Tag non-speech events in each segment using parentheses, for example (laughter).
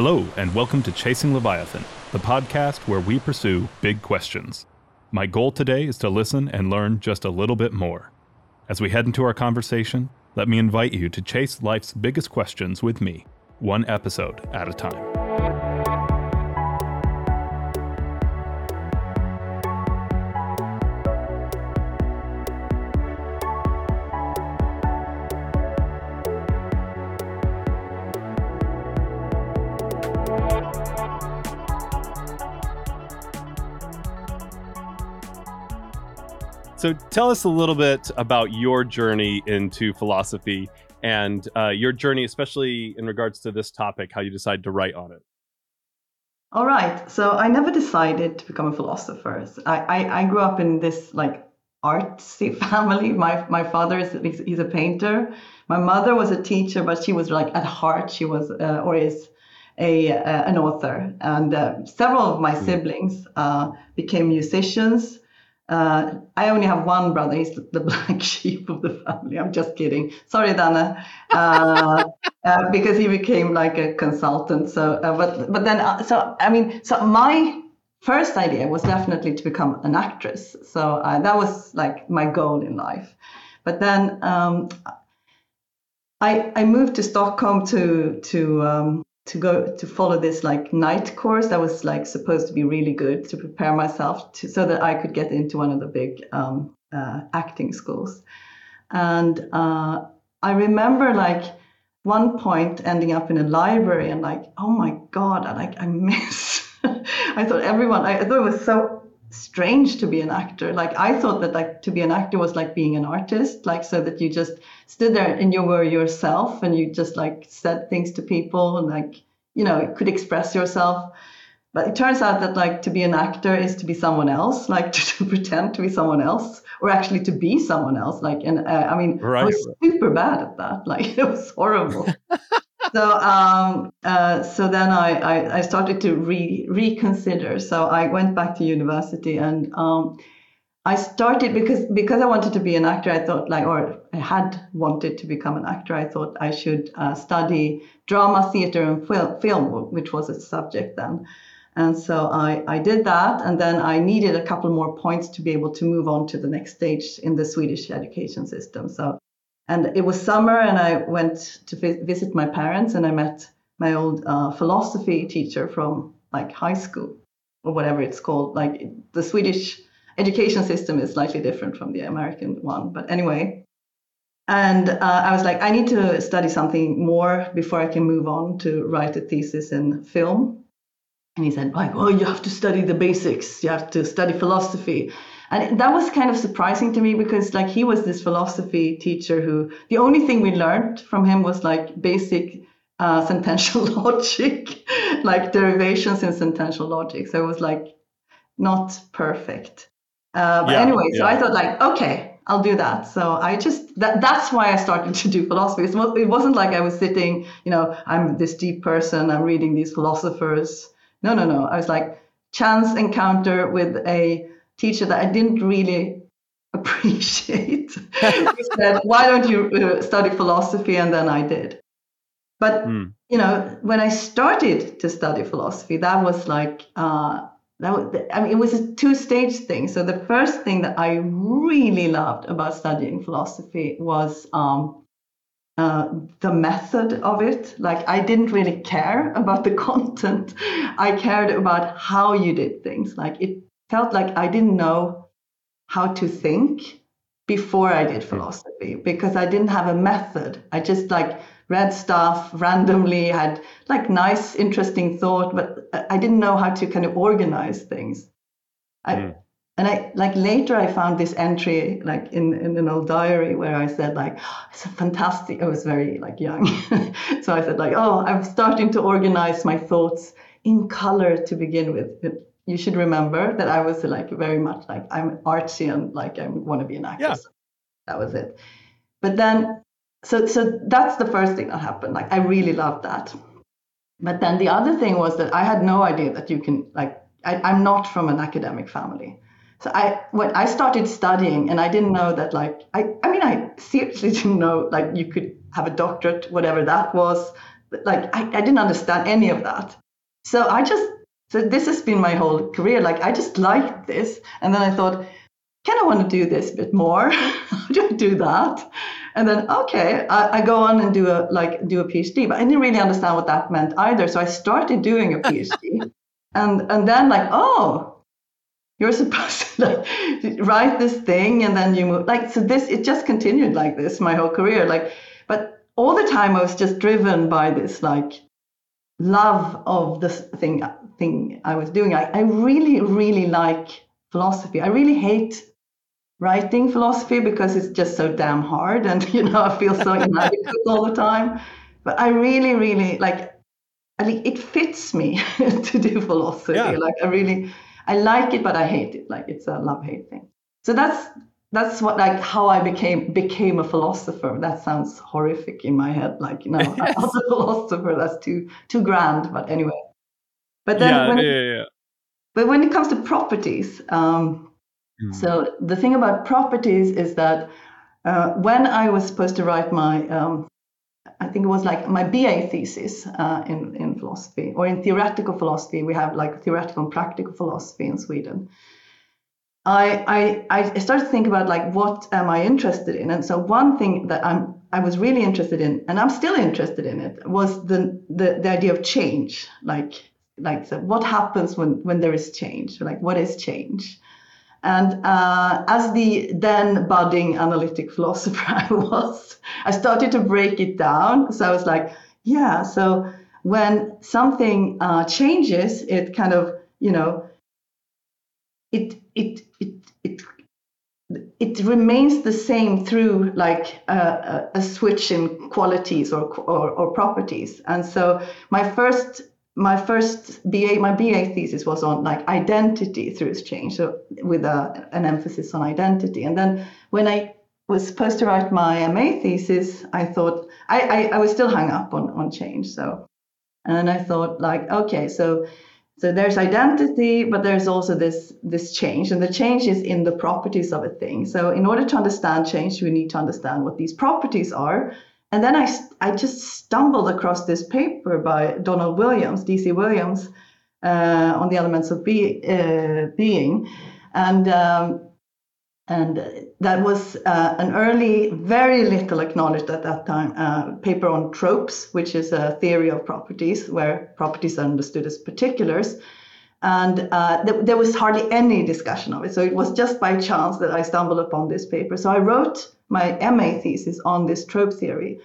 Hello, and welcome to Chasing Leviathan, the podcast where we pursue big questions. My goal today is to listen and learn just a little bit more. As we head into our conversation, let me invite you to chase life's biggest questions with me, one episode at a time. So tell us a little bit about your journey into philosophy and uh, your journey, especially in regards to this topic, how you decided to write on it. All right. So I never decided to become a philosopher. I, I, I grew up in this like artsy (laughs) family. My my father is he's a painter. My mother was a teacher, but she was like at heart she was uh, or is a uh, an author. And uh, several of my hmm. siblings uh, became musicians. Uh, I only have one brother. He's the (laughs) black sheep of the family. I'm just kidding. Sorry, Dana, uh, uh, because he became like a consultant. So, uh, but but then, uh, so I mean, so my first idea was definitely to become an actress. So uh, that was like my goal in life. But then um, I I moved to Stockholm to to um, to go to follow this like night course that was like supposed to be really good to prepare myself to, so that I could get into one of the big um, uh, acting schools. And uh, I remember like one point ending up in a library and like, oh my god, I like I (laughs) miss. I thought everyone. I, I thought it was so strange to be an actor. Like I thought that like to be an actor was like being an artist, like so that you just stood there and you were yourself and you just like said things to people and like you know could express yourself. But it turns out that like to be an actor is to be someone else, (laughs) like to, to pretend to be someone else, or actually to be someone else. Like, and uh, I mean, right. I was super bad at that. (laughs) Like, it was horrible. (laughs) so um, uh, so then I, I, I, started to re- reconsider. So I went back to university and um, I started because because I wanted to be an actor. I thought like, or I had wanted to become an actor. I thought I should uh, study drama, theater, and fil- film, which was a subject then. And so I, I did that, and then I needed a couple more points to be able to move on to the next stage in the Swedish education system. So and it was summer, and I went to visit my parents, and I met my old uh, philosophy teacher from like high school or whatever it's called. Like the Swedish education system is slightly different from the American one, but anyway. And uh, I was like, I need to study something more before I can move on to write a thesis in film. And he said, like, well, you have to study the basics. You have to study philosophy and that was kind of surprising to me because like he was this philosophy teacher who the only thing we learned from him was like basic uh, sentential (laughs) logic like derivations in sentential logic. So it was like not perfect. Uh, but yeah, anyway yeah. so i thought like okay i'll do that. So i just that, that's why i started to do philosophy. It wasn't like i was sitting you know i'm this deep person i'm reading these philosophers. No no no. I was like chance encounter with a teacher that I didn't really (laughs) appreciate. (laughs) he said, "Why don't you uh, study philosophy?" And then I did. But mm. you know, when I started to study philosophy, that was like uh, that. Was, I mean, it was a two-stage thing. So the first thing that I really loved about studying philosophy was um, uh, the method of it. Like I didn't really care (laughs) about the content. I cared about how you did things. Like it felt like I didn't know how to think before I did philosophy because I didn't have a method. I just like read stuff randomly, had like nice, interesting thought, but I didn't know how to kind of organize things. I, mm. And I like later I found this entry like in, in an old diary where I said like oh, it's a fantastic. I was very like young, (laughs) so I said like oh I'm starting to organize my thoughts in color to begin with you should remember that I was like very much like I'm artsy and like I want to be an actress. Yeah. That was it. But then, so so that's the first thing that happened. Like I really loved that. But then the other thing was that I had no idea that you can like I, I'm not from an academic family. So I when I started studying and I didn't know that like I I mean I seriously (laughs) didn't know like you could have a doctorate whatever that was like I, I didn't understand any of that. So I just so this has been my whole career. Like I just liked this, and then I thought, can I want to do this a bit more. (laughs) How do I do that? And then okay, I, I, go on and do a like do a PhD, but I didn't really understand what that meant either. So I started doing a PhD, (laughs) and and then like oh, you're supposed (laughs) to like write this thing and then you move like so this it just continued like this my whole career like but all the time I was just driven by this like love of this thing thing I was doing. I, I really, really like philosophy. I really hate writing philosophy because it's just so damn hard and (laughs) you know I feel so inadequate all the time. But I really, really like I think it fits me (laughs) to do philosophy. Yeah. Like I really I like it but I hate it. Like it's a love hate thing. So that's that's what like how I became became a philosopher. That sounds horrific in my head. Like you know, (laughs) yes. I was a philosopher. That's too too grand. But anyway, but then yeah, when, yeah, yeah. But when it comes to properties, um, mm. so the thing about properties is that uh, when I was supposed to write my um, I think it was like my BA thesis uh, in in philosophy or in theoretical philosophy. We have like theoretical and practical philosophy in Sweden. I, I, I started to think about like what am I interested in, and so one thing that I'm I was really interested in, and I'm still interested in it, was the the, the idea of change, like like so what happens when when there is change, like what is change, and uh, as the then budding analytic (laughs) philosopher I was, I started to break it down. So I was like, yeah, so when something uh, changes, it kind of you know it it it it it remains the same through like a, a, switch in qualities or, or, or properties. And so my first my first BA my BA thesis was on like identity through change, so with a, an emphasis on identity. And then when I was supposed to write my MA thesis, I thought I, I, I was still hung up on on change. So and I thought like okay, so so there's identity, but there's also this this change, and the change is in the properties of a thing. So in order to understand change, we need to understand what these properties are. And then I I just stumbled across this paper by Donald Williams, D.C. Williams, uh, on the elements of be, uh, being, and um, and that was uh, an early, very little acknowledged at that time uh, paper on tropes, which is a theory of properties where properties are understood as particulars. And uh, th- there was hardly any discussion of it. So it was just by chance that I stumbled upon this paper. So I wrote my MA thesis on this trope theory.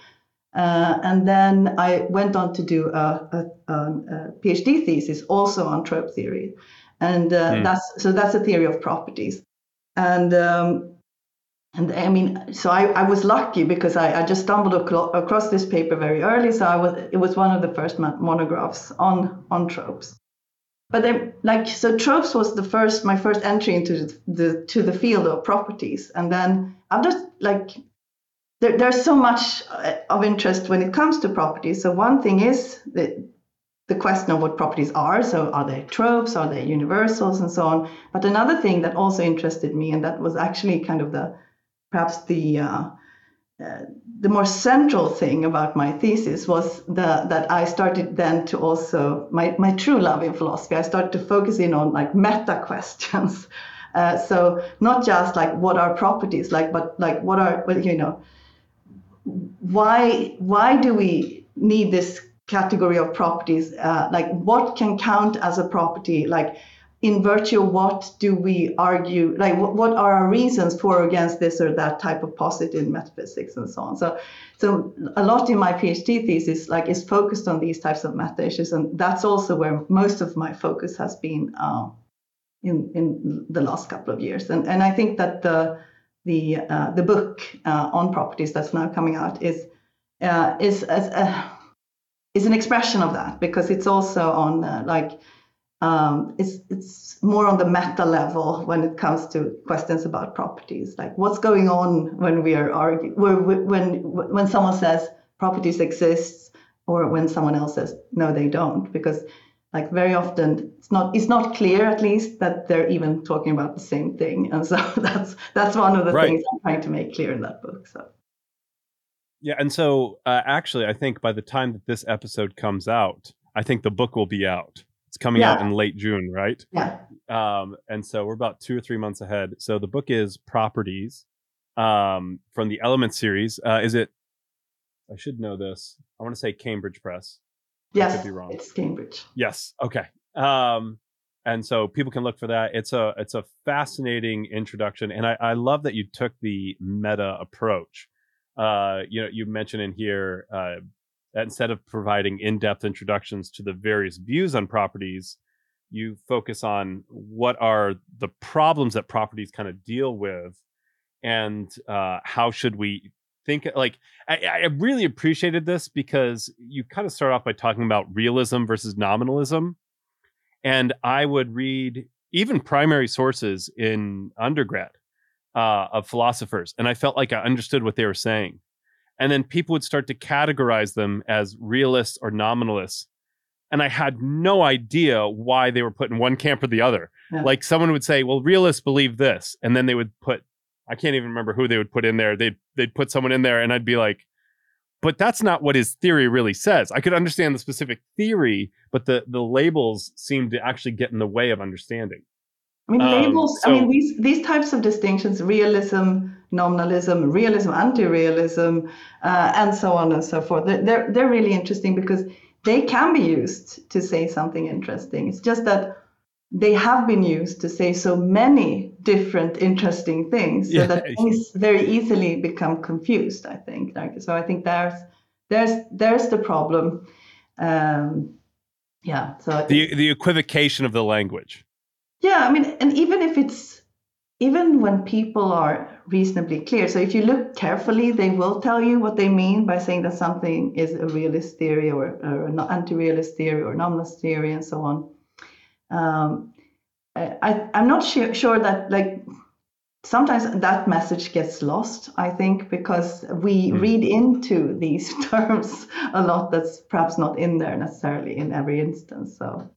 Uh, and then I went on to do a, a, a PhD thesis also on trope theory. And mm. that's so that's a theory of properties and um, and I mean, so I, I was lucky because I, I just stumbled across this paper very early. So I was it was one of the first monographs on on tropes. But then, like so, tropes was the first my first entry into the, the to the field of properties, and then I've just like there, there's so much uh, of interest when it comes to properties. So one thing is that the question of what properties are. So, are they tropes? Are they universals, and so on? But another thing that also interested me, and that was actually kind of the perhaps the uh, uh, the more central thing about my thesis was the, that I started then to also my, my true love in philosophy. I started to focus in on like meta questions. (laughs) Uh, so not just like what are properties like, but like what are well, you know why why do we need this category of properties uh, like what can count as a property? Like in virtue of what do we argue like what, what are our reasons for or against this or that type of posit in metaphysics and so on? So so a lot in my phd thesis like is focused on these types of meta issues and that's also where most of my focus has been uh, in in the last couple of years. And and i think that the the uh, the book uh, on properties that's now coming out is uh, is as a is an expression of that because it's also on uh, like um, it's it's more on the meta level when it comes to questions about properties. Like what's going on when we are arguing when when someone says properties exist or when someone else says no they don't? Because like very often it's not it's not clear at least that they're even talking about the same thing. And so (laughs) that's that's one of the right. things i'm trying to make clear in that book so Yeah, and so uh, actually, I think by the time that this episode comes out, I think the book will be out. It's coming yeah. out in late June, right? Yeah. Um, and so we're about two or three months ahead. So the book is Properties um, from the Element series. Uh, is it? I should know this. I want to say Cambridge Press. Yes, I could be wrong. It's Cambridge. Yes. Okay. Um, and so people can look for that. It's a it's a fascinating introduction, and I, I love that you took the meta approach uh, you know, you mentioned in here uh, that instead of providing in-depth introductions to the various views on properties, you focus on what are the problems that properties kind of deal with, and uh, how should we think. Like, I, I really appreciated this because you kind of start off by talking about realism versus nominalism, and I would read even primary sources in undergrad uh, of philosophers, and I felt like I understood what they were saying. And then people would start to categorize them as realists or nominalists, and I had no idea why they were put in one camp or the other. Yeah. Like someone would say, "Well, realists believe this," and then they would put I can't even remember who they would put in there. They'd they'd put someone in there, and I'd be like, "But that's not what his theory really says." I could understand the specific theory, but the the labels seemed to actually get in the way of understanding. I mean, um, labels. So, I mean, these these types of distinctions: realism, nominalism, realism, anti-realism, uh, and so on and so forth. They're they're really interesting because they can be used to say something interesting. It's just that they have been used to say so many different interesting things, so yeah. that things very easily become confused. I think. Like, so I think there's there's there's the problem. Um, yeah. So the the equivocation of the language. Yeah, I mean, and even if it's even when people are reasonably clear, so if you look carefully, they will tell you what they mean by saying that something is a realist theory or, or an anti-realist theory or nominalist theory and so on. Um, I, I'm not sure, sure that like sometimes that message gets lost i think because we mm. read into these (laughs) terms a lot that's perhaps not in there necessarily in every instance so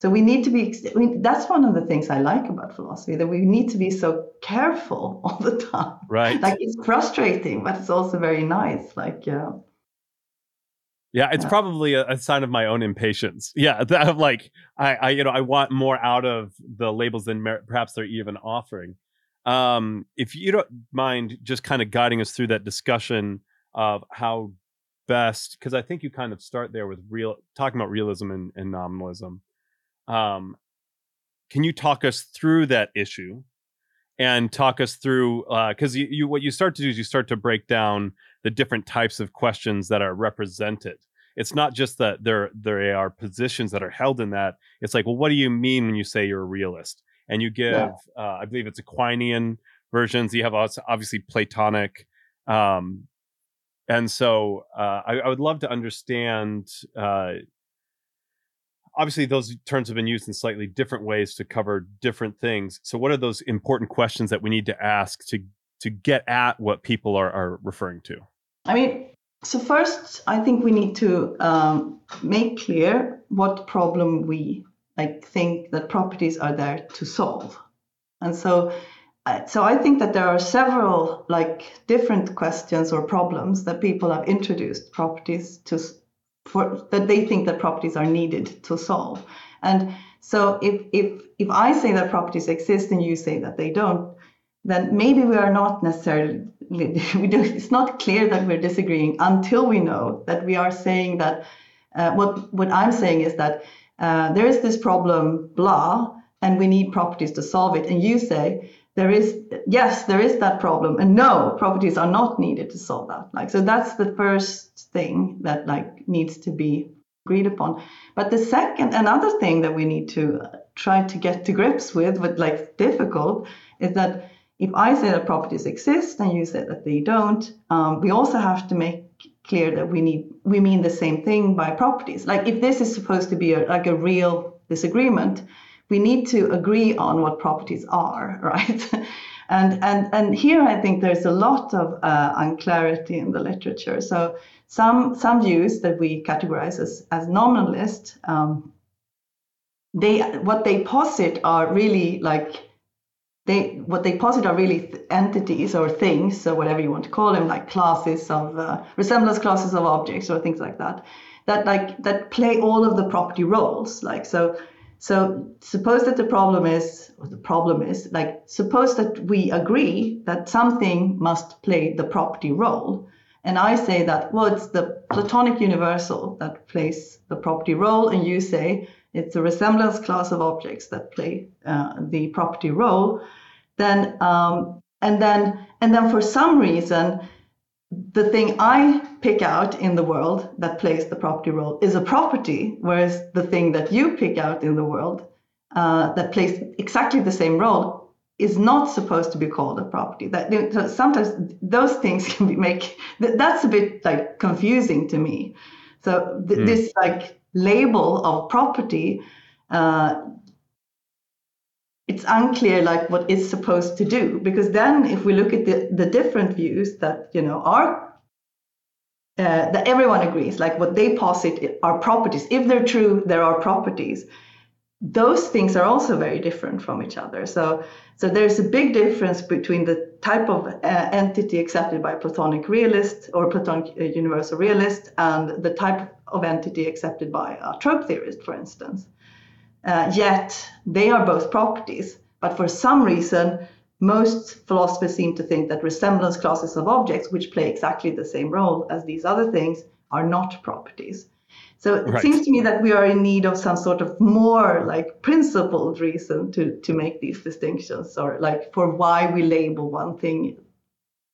so we need to be, I mean, that's one of the things I like about philosophy, that we need to be so careful (laughs) all the time. Right. Like it's frustrating, but it's also very nice. Like, yeah. Yeah, it's yeah. probably a, a, sign of my own impatience. (laughs) Yeah, that of like I, I, you know, I want more out of the labels than mer- perhaps they're even offering. Um, if you don't mind, just kind of guiding us through that discussion of how best, because I think you kind of start there with real talking about realism and, and nominalism. Um, can you talk us through that issue and talk us through because uh, you, you what you start to do is you start to break down the different types of questions that are represented. It's not just that there there are positions that are held in that. It's like well what do you mean when you say you're a realist? And you give yeah. uh, i believe it's a Quinean versions. You have obviously platonic um, and so uh, I, I, would love to understand uh, obviously those terms have been used in slightly different ways to cover different things. So what are those important questions that we need to ask to to get at what people are, are referring to? I mean so first i think we need to um, make clear what problem we like think that properties are there to solve. And so uh, so i think that there are several like different questions or problems that people have introduced properties to for that they think that properties are needed to solve. And so if if if I say that properties exist and you say that they don't, then maybe we are not necessarily (laughs) we do, it's not clear that we're disagreeing until we know that we are saying that uh, what what I'm saying is that uh, there is this problem blah and we need properties to solve it and you say there is yes there is that problem. And no properties are not needed to solve that. Like so that's the first thing that like needs to be agreed upon. But the second another thing that we need to try to get to grips with but like difficult is that if i say that properties exist and you say that they don't um, we also have to make clear that we need we mean the same thing by properties. Like if this is supposed to be a, like a real disagreement we need to agree on what properties are, (laughs) right? and and and here I think there's a lot of uh, unclarity in the literature. So some some views that we categorize as as nominalist, um, they what they posit are really like they what they posit are really th- entities or things, or whatever you want to call them, like classes of uh, resemblance classes of objects or things like that, that like that play all of the property roles. Like so, so suppose that the problem is, or the problem is, like suppose that we agree that something must play the property role, and I say that well, it's the Platonic universal that plays the property role, and you say it's a resemblance class of objects that play uh, the property role, then um, and then and then for some reason the thing I pick out in the world that plays the property role is a property, whereas the thing that you pick out in the world uh, that plays exactly the same role is not supposed to be called a property. That sometimes those things (laughs) can be make that's a bit like confusing to me. So th- mm. this like label of property, uh, it's unclear like what it's supposed to do because then if we look at the, the different views that you know are uh, that everyone agrees like what they posit are properties. If they're true there are properties. Those things are also very different from each other. So so there's a big difference between the type of uh, entity accepted by platonic realist or platonic uh, universal realist and the type of entity accepted by a trope theorist, for instance. Uh, yet they are both properties, but for some reason, most philosophers seem to think that resemblance classes of objects, which play exactly the same role as these other things, are not properties. So it right. seems to me that we are in need of some sort of more like principled reason to, to make these distinctions, or like for why we label one thing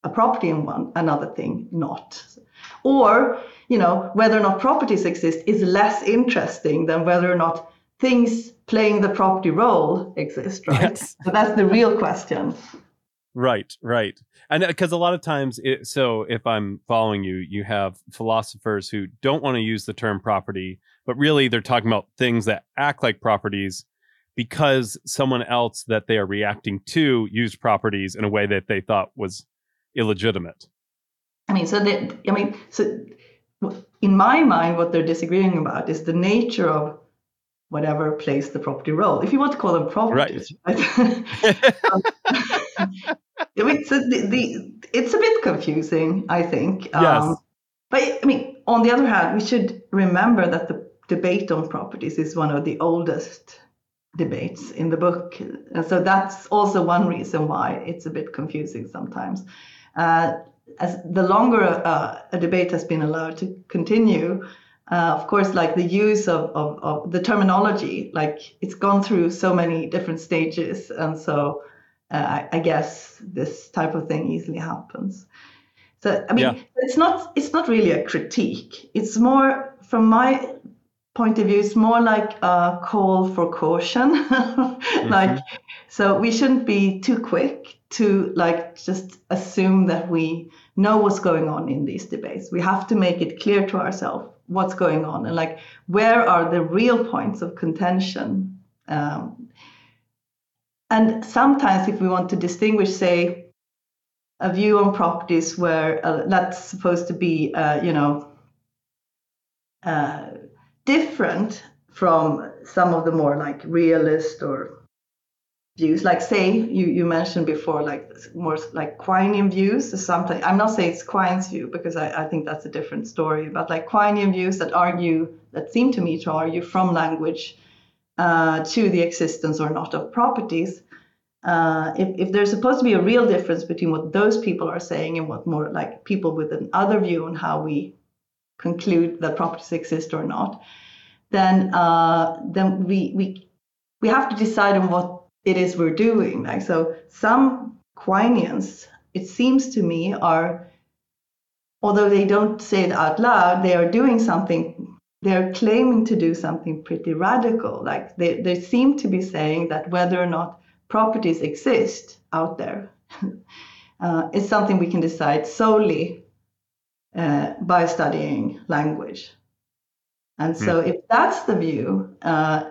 a property and one another thing not. Or you know, whether or not properties exist is less interesting than whether or not things playing the property role exist, right? Yes. So that's the real question. Right, right. And because uh, a lot of times, it, so if I'm following you, you have philosophers who don't want to use the term property, but really they're talking about things that act like properties because someone else that they are reacting to used properties in a way that they thought was illegitimate. I mean, so that I mean, so in my mind, what they're disagreeing about is the nature of whatever plays the property role. If you want to call them properties, right? (laughs) um, (laughs) it's, a, the, the, it's a bit confusing, I think. Um, yes. But I mean, on the other hand, we should remember that the debate on properties is one of the oldest debates in the book. And so that's also one reason why it's a bit confusing sometimes. Uh, as the longer uh, a debate has been allowed to continue, uh, of course, like the use of, of, of, the terminology, like it's gone through so many different stages. And so uh, I, I, guess this type of thing easily happens. So, I mean, yeah. it's not, it's not really a critique. It's more, from my point of view, it's more like a call for caution. (laughs) mm-hmm. Like, so we shouldn't be too quick to like just assume that we know what's going on in these debates. We have to make it clear to ourselves what's going on and like where are the real points of contention. Um, and sometimes, if we want to distinguish, say, a view on properties where uh, that's supposed to be, uh, you know, uh, different from some of the more like realist or views. Like say you, you mentioned before like more like Quinean views or something i'm not saying it's Quine's view because I, I think that's a different story but like Quinean views that argue that seem to me to argue from language uh, to the existence or not of properties uh, if, if there's supposed to be a real difference between what those people are saying and what more like people with another view on how we conclude that properties exist or not then uh, then we we we have to decide on what it is we're doing. Like so, some Quineans, it seems to me, are although they don't say it out loud, they are doing something. They're claiming to do something pretty radical. Like they, they seem to be saying that whether or not properties exist out there (laughs) uh, is something we can decide solely uh, by studying language. And so, mm. if that's the view, uh,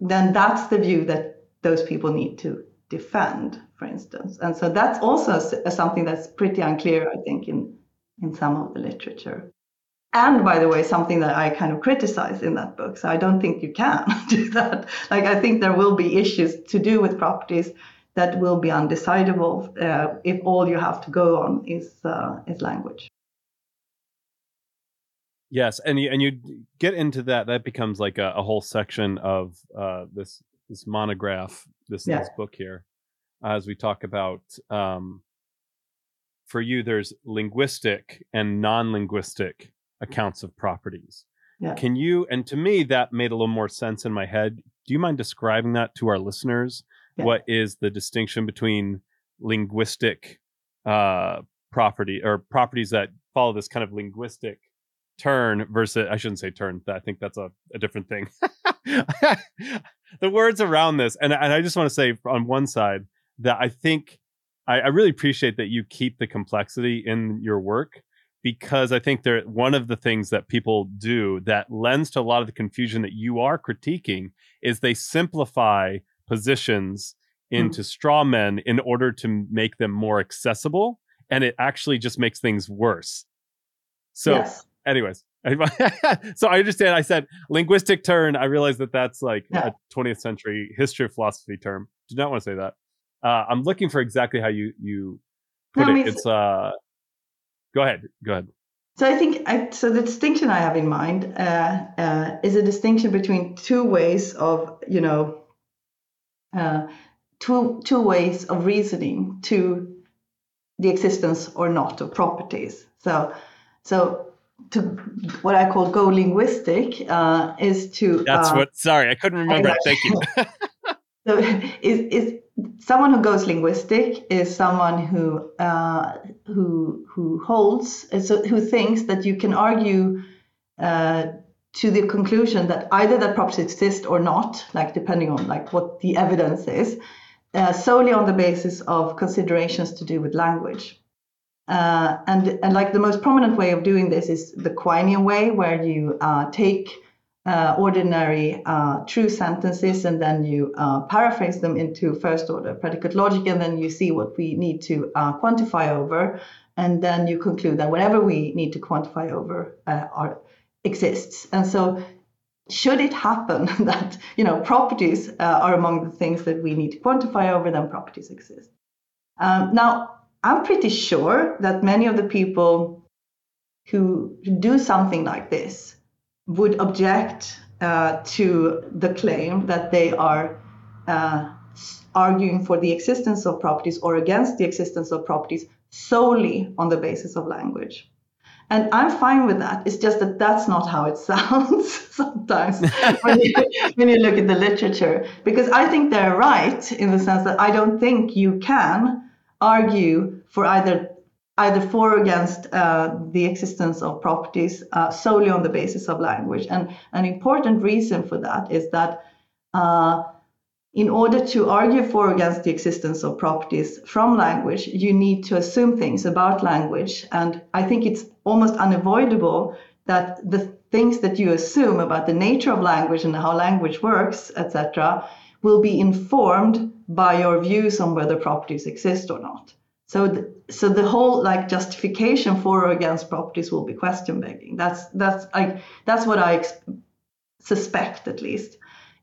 then that's the view that those people need to defend, for instance. And so that's also something that's pretty unclear, I think, in, in some of the literature. And by the way, something that I kind of criticize in that book. So I don't think you can (laughs) do that. Like, I think there will be issues to do with properties that will be undecidable uh, if all you have to go on is uh, is language. Yes, and you and you get into that. That becomes like a, a whole section of uh, this this monograph, this Yeah. this book here, as we talk about. Um, for you, there's linguistic and non-linguistic accounts of properties. Yeah. Can you? And to me, that made a little more sense in my head. Do you mind describing that to our listeners? Yeah. What is the distinction between linguistic uh, property or properties that follow this kind of linguistic turn versus I shouldn't say turn. I think that's a, a different thing. (laughs) (laughs) the words around this, and and I just want to say on one side that I think I, I really appreciate that you keep the complexity in your work because I think there one of the things that people do that lends to a lot of the confusion that you are critiquing is they simplify positions hmm. into straw men in order to make them more accessible and it actually just makes things worse. So yes. anyways (laughs) so i understand i said linguistic turn i realize that that's like Yeah. a 20th century history of philosophy term do not want to say that uh, i'm looking for exactly how you you put No, it it's uh go ahead go ahead So I think I, so. The distinction I have in mind uh, uh, is a distinction between two ways of, you know, uh, two two ways of reasoning to the existence or not of properties. So, so to what I call go linguistic uh, is to that's uh, what sorry i couldn't remember thank you (laughs) so is, is someone who goes linguistic is someone who uh, who who holds so who thinks that you can argue uh, to the conclusion that either that properties exist or not, like depending on like what the evidence is, uh, solely on the basis of considerations to do with language. Uh, and and like the most prominent way of doing this is the Quinean way, where you uh, take uh, ordinary uh, true sentences and then you uh, paraphrase them into first order predicate logic, and then you see what we need to uh, quantify over, and then you conclude that whatever we need to quantify over are, exists. And so, should it happen (laughs) that you know properties are among the things that we need to quantify over, then properties exist. Um, now, I'm pretty sure that many of the people who do something like this would object uh, to the claim that they are uh, arguing for the existence of properties or against the existence of properties solely on the basis of language. And I'm fine with that. It's just that that's not how it (laughs) sounds sometimes when, you, (laughs) when you look at the literature. Because I think they're right in the sense that I don't think you can argue for either either for or against uh, the existence of properties uh, solely on the basis of language. And an important reason for that is that uh, in order to argue for or against the existence of properties from language, you need to assume things about language. And I think it's almost unavoidable that the things that you assume about the nature of language and how language works, etc., will be informed by your views on whether properties exist or not. So, the, so the whole like justification for or against properties will be question begging. That's that's like that's what I ex- suspect at least.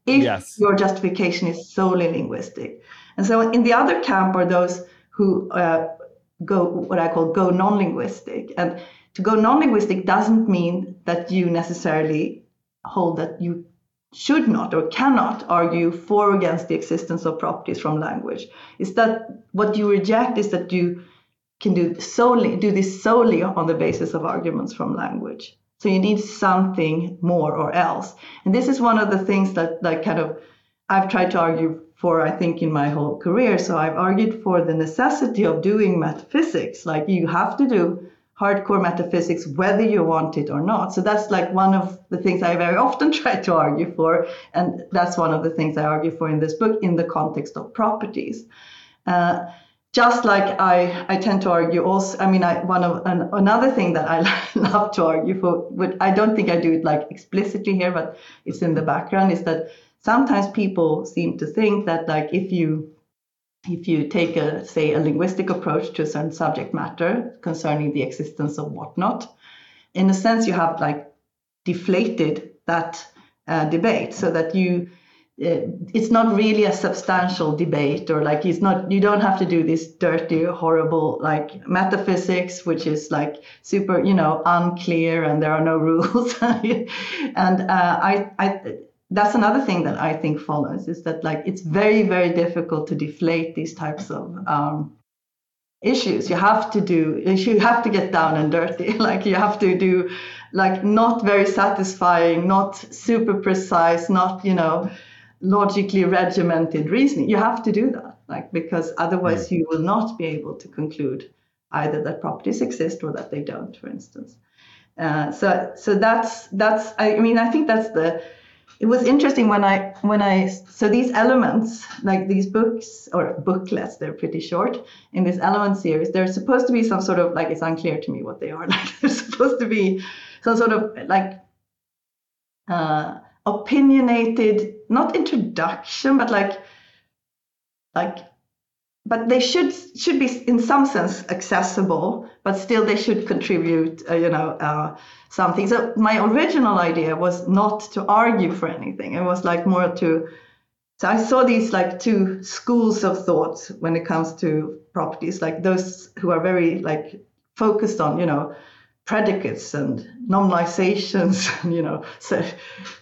If Yes. your justification is solely linguistic, and so in the other camp are those who uh, go what I call go non-linguistic, and to go non-linguistic doesn't mean that you necessarily hold that you should not or cannot argue for or against the existence of properties from language. Is that what you reject is that you can do solely do this solely on the basis of arguments from language. So you need something more or else. And this is one of the things that like kind of I've tried to argue for I think in my whole career. So I've argued for the necessity of doing metaphysics. Like you have to do hardcore metaphysics whether you want it or not. So that's like one of the things I very often (laughs) try to argue for. And that's one of the things I argue for in this book in the context of properties. Uh, just like I, I tend to argue also, I mean, I, one of an, another thing that I (laughs) love to argue for, but I don't think I do it like explicitly here, but it's in the background, is that sometimes people seem to think that like if you if you take a say a linguistic approach to a certain subject matter concerning the existence of whatnot, in a sense you have like deflated that uh, debate so that you it's not really a substantial debate or like it's not you don't have to do this dirty horrible like metaphysics which is like super you know unclear and there are no (laughs) rules. And uh, I, I that's another thing that i think follows is that like it's very very difficult to deflate these types of um, issues you have to do (laughs) you have to get down and dirty (laughs) like you have to do like not very satisfying not super precise not you know logically regimented reasoning. You have to do that, like because otherwise you will not be able to conclude either that properties exist or that they don't, for instance. Uh, so so that's that's I mean I think that's the it was interesting when I when I so these elements like these books or booklets they're pretty short in this element series they're supposed to be some sort of like it's unclear to me what they are (laughs) like they're supposed to be some sort of like uh, opinionated not introduction but like like but they should should be in some sense accessible but still they should contribute uh, you know uh, something. So my original idea was not to argue for anything. It was like more to so i saw these like two schools of thought when it comes to properties like those who are very like focused on you know predicates and nominalizations (laughs) and you know so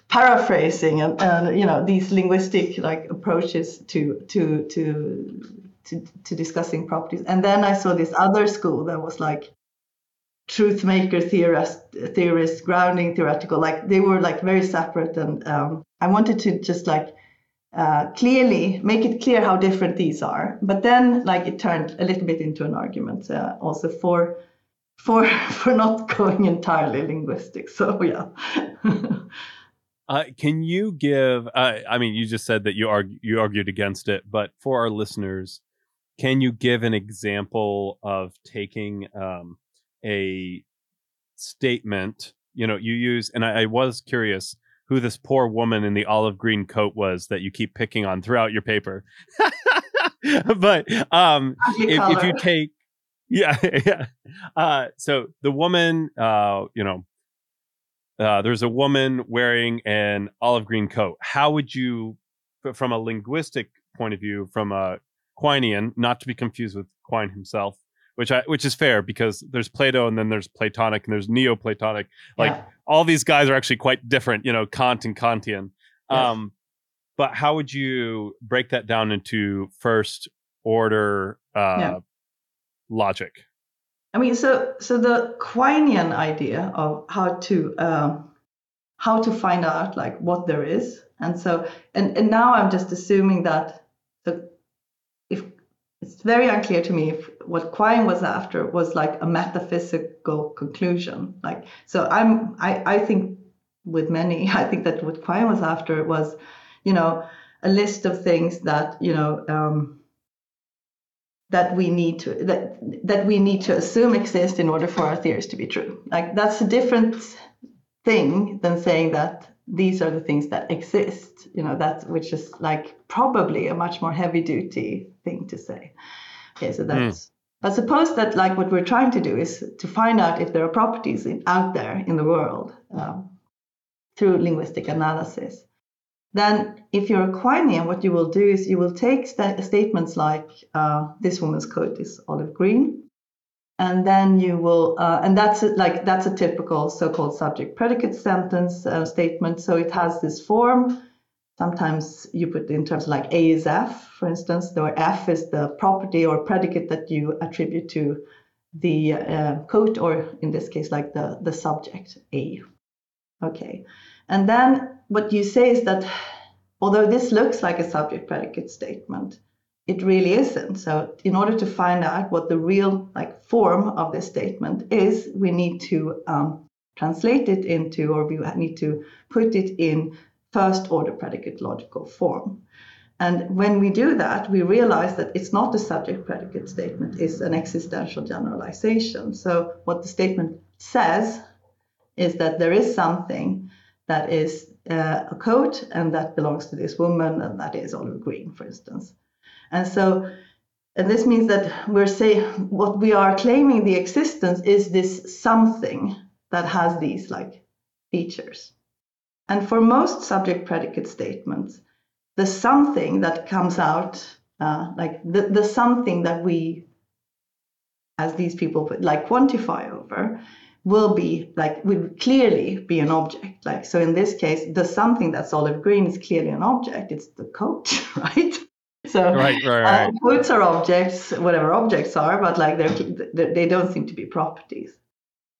paraphrasing and, and you know these linguistic like approaches to to to to, discussing properties. And then i saw this other school that was like truth maker theorist theorist grounding theoretical like they were like very separate and um, i wanted to just like uh, clearly make it clear how different these are. But then like it turned a little bit into an argument uh, also for for (laughs) for not going entirely linguistic. So yeah. (laughs) Uh, can you give? Uh, I mean, you just said that you argue, you argued against it, but for our listeners, can you give an example of taking um, a statement? You know, you use, and I, I, was curious who this poor woman in the olive green coat was that you keep picking on throughout your paper. (laughs) but um, if, if, you take, (laughs) yeah, (laughs) yeah. Uh, so the woman, uh, you know, uh, there's a woman wearing an olive green coat. How would you, from a linguistic point of view, from a Quinean, not to be confused with Quine himself, which I which is fair because there's Plato and then there's Platonic and there's Neoplatonic. Like yeah. all these guys are actually quite different, you know, Kant and Kantian. Yeah. Um, but how would you break that down into first order uh, yeah. logic? I mean, so so the Quinean idea of how to um, how to find out like what there is, and so and and now I'm just assuming that the very unclear to me if what Quine was after was like a metaphysical conclusion. Like so, I'm I I think with many (laughs) I think that what Quine was after was, you know, a list of things that you know. Um, that we need to that that we need to assume exist in order for our theories to be true. Like that's a different thing than saying that these are the things that exist. You know, that which is like probably a much more heavy duty thing to say. Okay, so that's. Mm. But suppose that like what we're trying to do is to find out if there are properties in, out there in the world um, through linguistic analysis then if you're a Quinean, what you will do is you will take st- statements like uh, this woman's coat is olive green, and then you will, uh, and that's a, like that's a typical so-called subject-predicate sentence uh, statement. So it has this form. Sometimes you put in terms like A is F, for instance, where F is the property or predicate that you attribute to the uh, coat, or in this case, like the the subject A. Okay, and then what you say is that although this looks like a subject predicate statement, it really isn't. So in order to find out what the real like form of this statement is, we need to um, translate it into, or we need to put it in first order predicate logical form. And when we do that, we realize that it's not a subject predicate statement, it's an existential generalization. So what the statement says is that there is something that is uh, a coat and that belongs to this woman and that is olive green, for instance. And so, and this means that we're saying what we are claiming the existence is this something that has these like features. And for most subject predicate statements, the something that comes out, uh, like the, the something that we, as these people like quantify over, will be like will clearly be an object. Like so, in this case, the something that's olive green is clearly an object. It's the coat, (laughs) right? So right, right, right. Uh, coats are objects, whatever objects are, but like they're, they don't seem to be properties.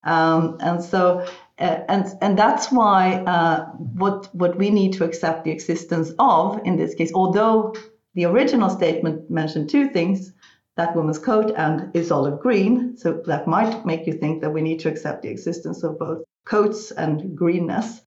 Um, and so uh, and and that's why uh, what what we need to accept the existence of in this case, although the original statement mentioned two things, that woman's coat and is olive green, so that might make you think that we need to accept the existence of both coats and greenness.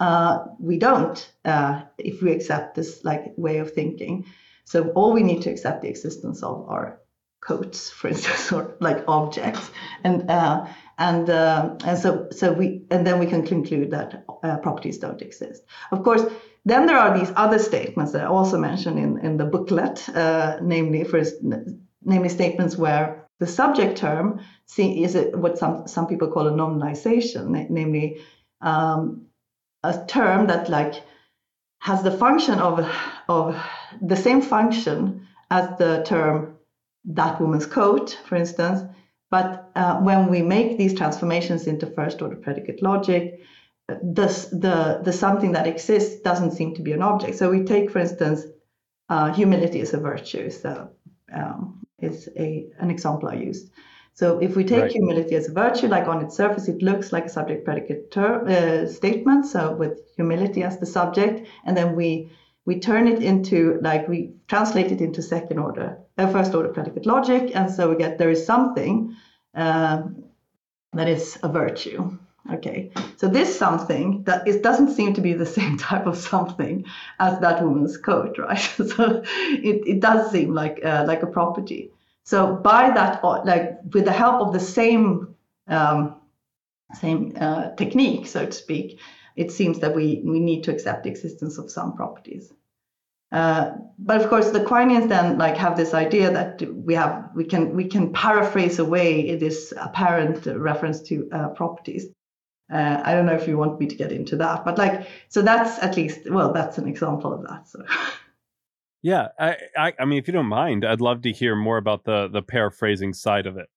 Uh, we don't uh, if we accept this like way of thinking. So all we need to accept the existence of are coats, (laughs) for instance, or like objects, and uh, and uh, and so so we and then we can conclude that uh, properties don't exist. Of course, then there are these other statements that I also mentioned in in the booklet, uh, namely first, namely statements where the subject term see, is what some some people call a nominalization, namely um, a term that like has the function of of the same function as the term that woman's coat, for instance, but uh, when we make these transformations into first order predicate logic, this, the, the something that exists doesn't seem to be an object. So we take, for instance, uh, humility as a virtue. So um, it's a, an example I used. So if we take right. humility as a virtue, like on its surface, it looks like a subject predicate ter- uh, statement. So with humility as the subject, and then we we turn it into like we translate it into second order, uh, first order predicate logic, and so we get there is something uh, that is a virtue. Okay, so this something that it doesn't seem to be the (laughs) same type of something as that woman's coat, right? (laughs) so it, it does seem like uh, like a property. So by that, uh, like with the help of the same um, same uh, technique, so to speak, it seems that we, we need to accept the existence of some properties. Uh, but of course, the Quineans then like have this idea that we have we can we can paraphrase away this apparent reference to uh, properties. Uh, I don't know if you want me to get into that, but like so that's at least well that's an example of that. So. (laughs) Yeah, I, I, I mean, if you don't mind, I'd love to hear more about the the paraphrasing side of it.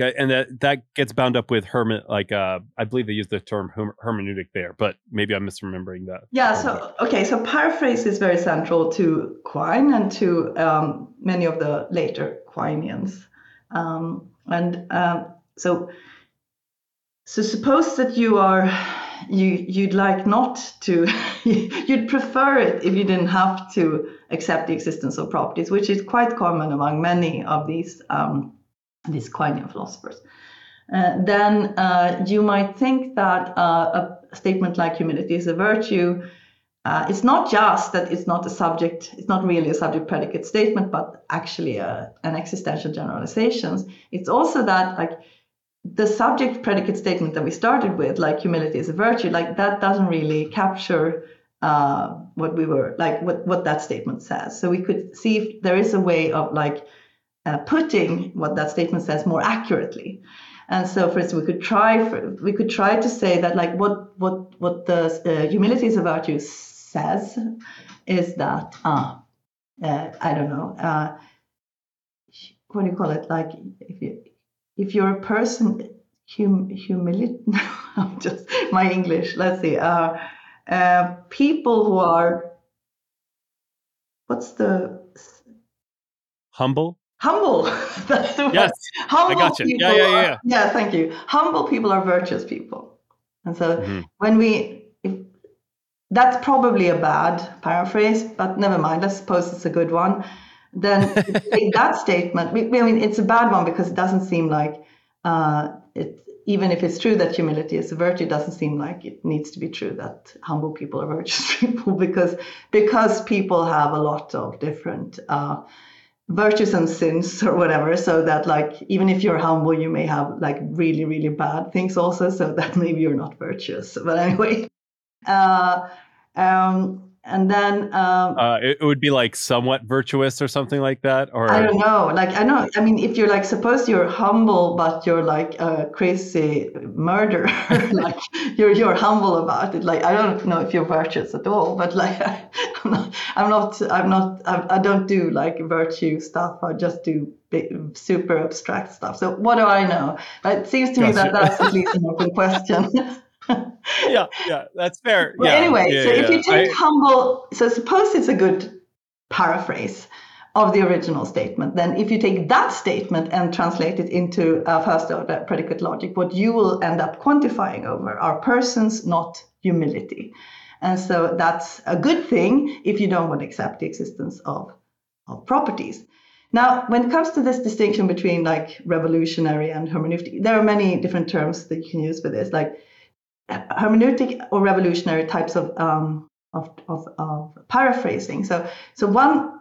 And that that gets bound up with hermit like uh i believe they use the term hermeneutic there but maybe i'm misremembering that yeah so okay so paraphrase is very central to quine and to um, many of the later Quineans. Um, and um, so so suppose that you are you you'd like not to (laughs) you'd prefer it if you didn't have to accept the existence of properties which is quite common among many of these um, these Quinean philosophers. Uh, then uh, you might think that uh, a statement like humility is a virtue. Uh, it's not just that it's not a subject, it's not really a subject predicate statement, but actually a, an existential generalizations. It's also that like the subject predicate statement that we started with, like humility is a virtue, like that doesn't really capture uh, what we were like what, what that statement says. So we could see if there is a way of like uh, putting what that statement says more accurately. And so, for instance, we could try for, we could try to say that like what what what the uh, humility is a virtue says is that uh, uh, I don't know uh, what do you call it like if you if you're a person hum, humility (laughs) I'm just my English let's see uh, uh, people who are what's the humble humble. (laughs) That's the yes, word. Humble I got you. Yeah, yeah, yeah. Are, yeah, thank you. Humble people are virtuous people. And so mm-hmm. when we, if, that's probably a bad paraphrase, but never mind. Let's suppose it's a good one. Then take that statement. I mean, it's a bad one because it doesn't seem like uh, it. Even if it's true that humility is a virtue, it doesn't seem like it needs to be true that humble people are virtuous (laughs) people because because people have a lot of different. Uh, virtues and sins or whatever so that like even if you're humble you may have like really really bad things also so that (laughs) maybe you're not virtuous but anyway uh, um, and then um, uh, it, would be like somewhat virtuous or something like that or i don't know. Like i know i mean if you're like suppose you're humble but you're like a crazy murderer (laughs) like you're you're humble about it. Like i don't know if you're virtuous at all but like (laughs) I, am not i'm not i'm not I, I don't do like virtue stuff. I just do super abstract stuff. So what do i know? It seems to me that that's at least an open question (laughs) yeah, yeah, that's fair. Well, yeah, anyway, yeah, so yeah. if you take I, humble, so suppose it's a good paraphrase of the original statement, then if you take that statement and translate it into a first order predicate logic, what you will end up quantifying over are persons, not humility. And so that's a good thing if you don't want to accept the existence of, of properties. Now, when it comes to this distinction between like revolutionary and hermeneutic, there are many different terms that you can use for this. Like hermeneutic or revolutionary types of, um, of, of, of, paraphrasing. So, so one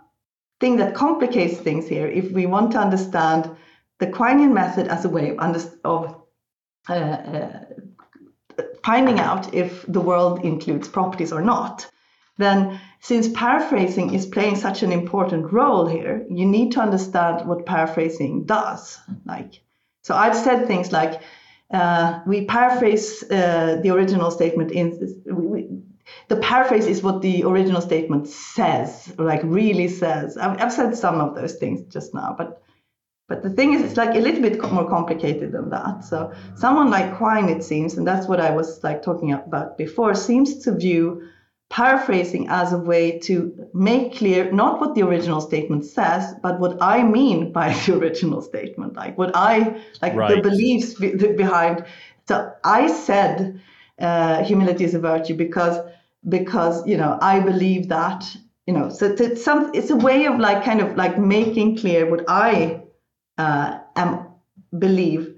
thing that complicates things here, if we want to understand the Quinean method as a way of, under, of uh, uh, finding out if the world includes properties or not, then since paraphrasing is playing such an important role here, you need to understand what paraphrasing does. Like, so I've said things like, uh, we paraphrase uh, the original statement in we, we, the paraphrase is what the original statement says like really says. I've, I've, said some of those things just now but but the thing is it's like a little bit more complicated than that. So someone like quine it seems and that's what i was like talking about before seems to view paraphrasing as a way to make clear not what the original statement says, but what I mean by (laughs) the original statement, like what I like right. the beliefs be, behind. So I said uh, humility is a virtue because because you know I believe that you know. So it's some it's a way of like kind of like making clear what I uh, am believe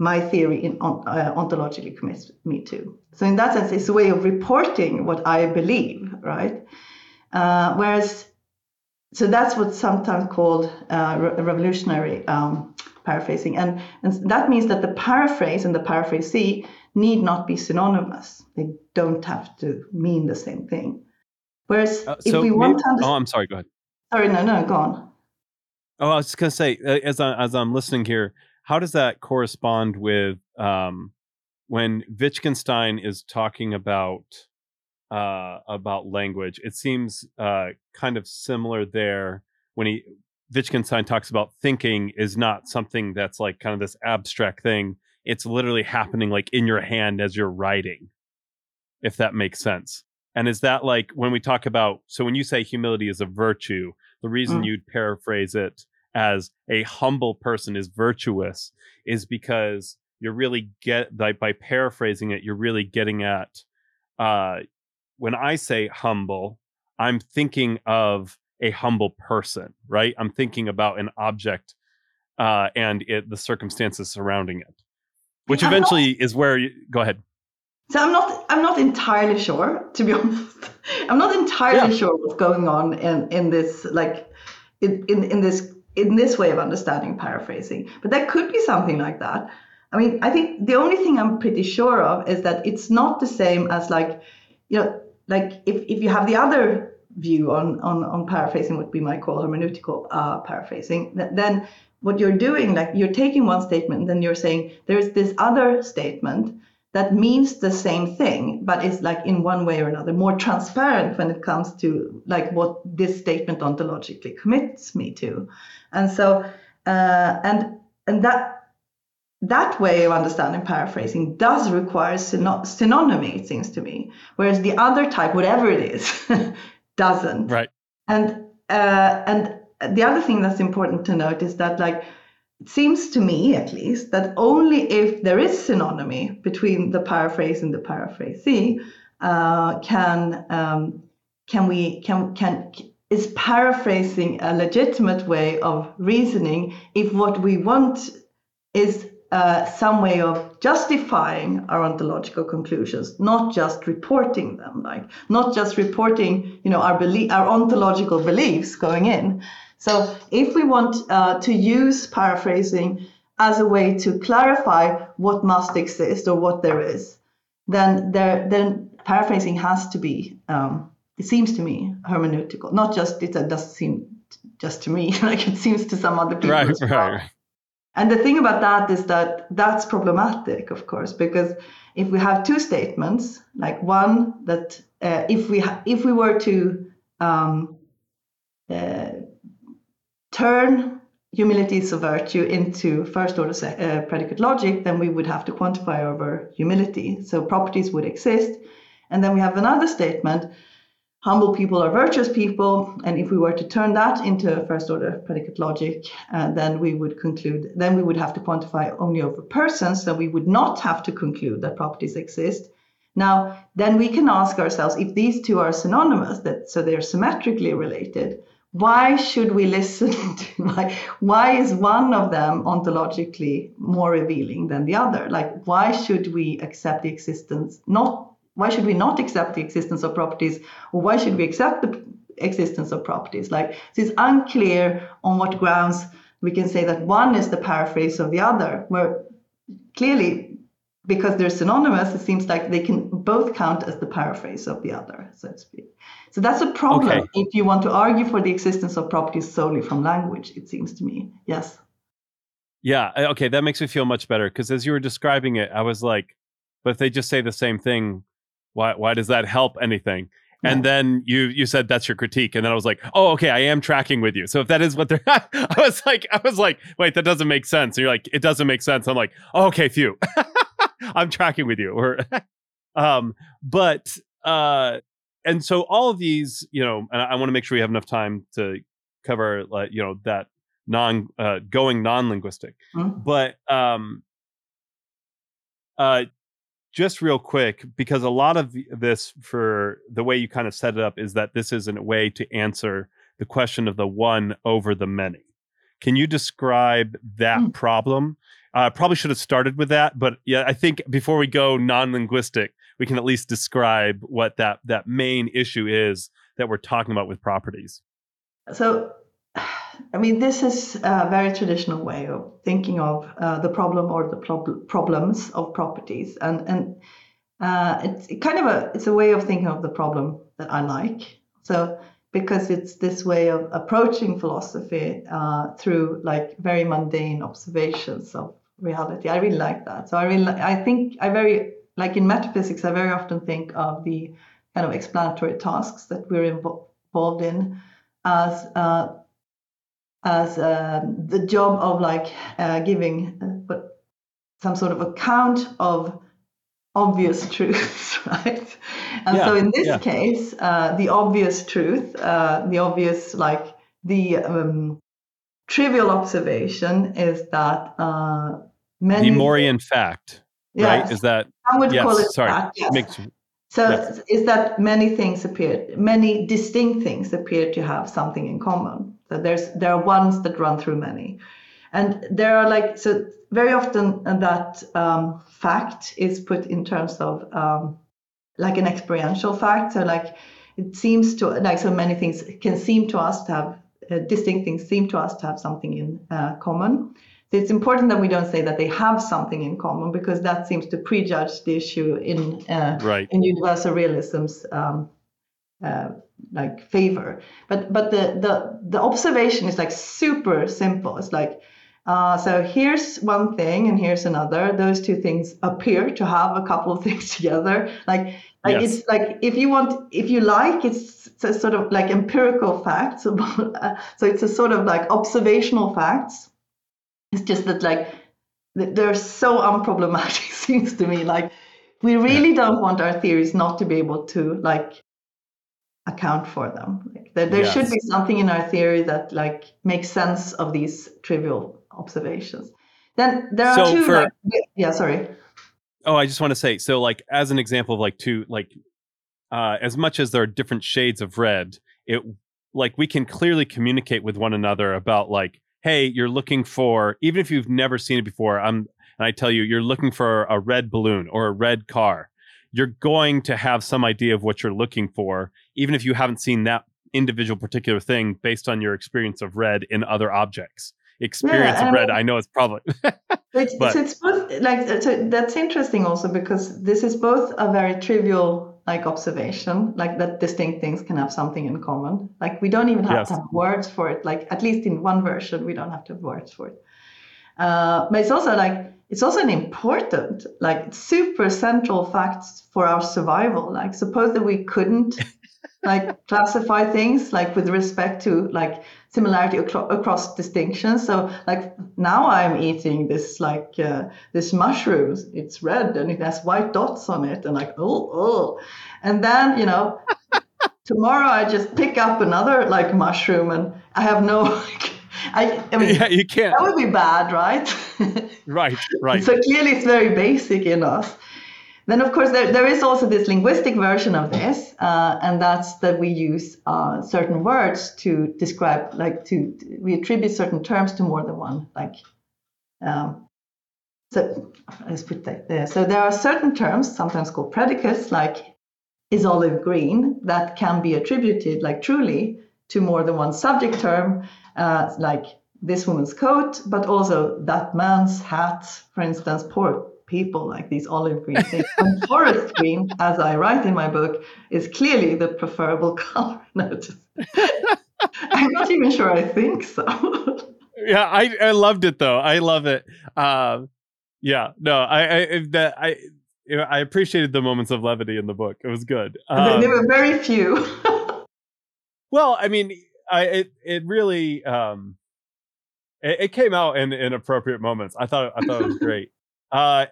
my theory in, uh, ontologically commits me to. So in that sense, it's a way of reporting what I believe, right? Uh, whereas, so that's what's sometimes called uh, re- revolutionary um, paraphrasing, and, and that means that the paraphrase and the paraphrasee need not be synonymous. They don't have to mean the same thing. Whereas, uh, so if we want to understand, oh, I'm sorry. Go ahead. Sorry, no, no, go on. Oh, I was just gonna say, uh, as I, as I'm listening here, how does that correspond with um, when Wittgenstein is talking about uh, about language? It seems uh, kind of similar there when he Wittgenstein talks about thinking is not something that's like kind of this abstract thing. It's literally happening like in your hand as you're writing, if that makes sense. And is that like when we talk about, so when you say humility is a virtue, the reason mm. you'd paraphrase it as a humble person is virtuous is because you're really get like by paraphrasing it you're really getting at uh when i say humble i'm thinking of a humble person right? I'm thinking about an object uh and it the circumstances surrounding it which eventually not, is where you go ahead. So i'm not i'm not entirely sure to be (laughs) honest. I'm not entirely yeah. sure what's going on in in this like in, in in this in this way of understanding paraphrasing. But that could be something like that. I mean, I think the only thing I'm pretty sure of is that it's not the same as like, you know, like if, if you have the other view on, on, on paraphrasing, what we might call hermeneutical uh, paraphrasing, then what you're doing, like you're taking one statement and then you're saying there's this other statement that means the same thing, but is like in one way or another more transparent when it comes to like what this statement ontologically commits me to. And so, uh, and and that that way of understanding paraphrasing does require syn- synonymy, it seems to me, whereas the other type, whatever it is, (laughs) doesn't. Right. And uh, and the other thing that's important to note is that like it seems to me at least that only if there is synonymy between the paraphrase and the paraphrasee uh, can um, can we can can is paraphrasing a legitimate way of reasoning if what we want is uh, some way of justifying our ontological conclusions, not just reporting them, like not just reporting, you know, our belief, our ontological beliefs going in, so if we want uh, to use paraphrasing as a way to clarify what must exist or what there is, then there then paraphrasing has to be um, it seems to me hermeneutical. Not just it doesn't seem just to me, (laughs) like it seems to some other people. Right, as well. right. And the thing about that is that that's problematic, of course, because if we have two statements, like one that uh, if we ha- if we were to um, uh, turn humility is a virtue into first order uh, predicate logic, then we would have to quantify over humility. So properties would exist. And then we have another statement humble people are virtuous people. And if we were to turn that into first order predicate logic, uh, then we would conclude, then we would have to quantify only over persons. So we would not have to conclude that properties exist. Now, then we can ask ourselves if these two are synonymous, that so they're symmetrically related, why should we listen (laughs) to why is one of them ontologically more revealing than the other? Like why should we accept the existence not why should we not accept the existence of properties? Or why should we accept the existence of properties? Like it's unclear on what grounds we can say that one is the paraphrase of the other where clearly because they're synonymous it seems like they can both count as the paraphrase of the other so to speak so that's a problem Okay. if you want to argue for the existence of properties solely from language it seems to me yes Yeah. uh, Okay. That makes me feel much better because as you were describing it, I was like, but if they just say the same thing, why why does that help anything? And then you you said that's your critique, and then I was like, oh, okay, I am tracking with you. So if that is what they're, (laughs) I was like, I was like, wait, that doesn't make sense. And you're like, it doesn't make sense. I'm like, oh, okay, phew, (laughs) I'm tracking with you. Or, (laughs) um, but uh, and so all of these, you know, and I, I want to make sure we have enough time to cover, like, you know, that non uh, going non linguistic Hmm? but um uh just real quick because a lot of this for the way you kind of set it up is that this isn't a way to answer the question of the one over the many can you describe that Hmm. problem uh, probably should have started with that but yeah i think before we go non-linguistic we can at least describe what that that main issue is that we're talking about with properties So, I mean, this is a very traditional way of thinking of uh, the problem or the prob- problems of properties, and and uh, it's kind of a it's a way of thinking of the problem that I like. So because it's this way of approaching philosophy uh, through like very mundane observations of reality. I really like that. So I really I think I very like in metaphysics. I very often think of the kind of explanatory tasks that we're invo- involved in as uh, as um, the job of like uh, giving uh, some sort of account of obvious (laughs) truths, right? And so in this yeah. case, uh, the obvious truth, uh, the obvious like the um, trivial observation is that uh, many the Moorean fact right is that I would yes call it sorry that. Yes. makes So Yes. is that many things appear, many distinct things appear to have something in common. So there's there are ones that run through many, and there are like so very often that um, fact is put in terms of um, like an experiential fact. So like it seems to like so many things can seem to us to have uh, distinct things seem to us to have something in uh, common. It's important that we don't say that they have something in common because that seems to prejudge the issue in uh, right in universal realism's um, uh, like favor. But but the the the observation is like super simple. It's like uh, so here's one thing and here's another. Those two things appear to have a couple of things (laughs) together. Like like Yes. it's like if you want if you like it's, it's a sort of like empirical facts about (laughs) uh, so it's a sort of like observational facts. It's just that like th- they're so unproblematic (laughs) seems to me. Like we really don't want our theories not to be able to like account for them. Like there, there should be something in our theory that like makes sense of these trivial observations. Then there are So two for- like, yeah sorry. Oh, I just want to say, so like as an example of like two, like uh, as much as there are different shades of red, it like we can clearly communicate with one another about like, hey, you're looking for even if you've never seen it before. I'm and I tell you, you're looking for a red balloon or a red car. You're going to have some idea of what you're looking for, even if you haven't seen that individual particular thing based on your experience of red in other objects. Experience of and- red, I know it's probably (laughs) It's, But- so it's both like so that's interesting also because this is both a very trivial like observation, like that distinct things can have something in common. Like we don't even have Yes. to have words for it. Like at least in one version, we don't have to have words for it. Uh, but it's also like it's also an important, like super central fact for our survival. Like suppose that we couldn't (laughs) like classify things like with respect to like similarity acro- across distinctions. So like now I'm eating this like uh, this mushrooms. It's red and it has white dots on it, and like oh oh, and then you know (laughs) tomorrow I just pick up another like mushroom and I have no. (laughs) Like, I, I mean, yeah, you can't. that would be bad, right? Right, right. (laughs) So clearly, it's very basic in us. Then, of course, there, there is also this linguistic version of this, uh, and that's that we use uh, certain words to describe, like to we attribute certain terms to more than one. Like, um, so let's put that there. So there are certain terms, sometimes called predicates, like is olive green, that can be attributed, like truly, to more than one subject term, uh, like this woman's coat, but also that man's hat, for instance, poor people like these olive green things. (laughs) and forest green, as I write in my book, is clearly the preferable (laughs) color. No, just, (laughs) I'm not even sure I think so. yeah, I I loved it though. I love it. Um, yeah, no, I I that I I appreciated the moments of levity in the book. It was good. Um, there were very few. well, I mean, I it it really um, it, it came out in in appropriate moments. I thought I thought it was great. Uh,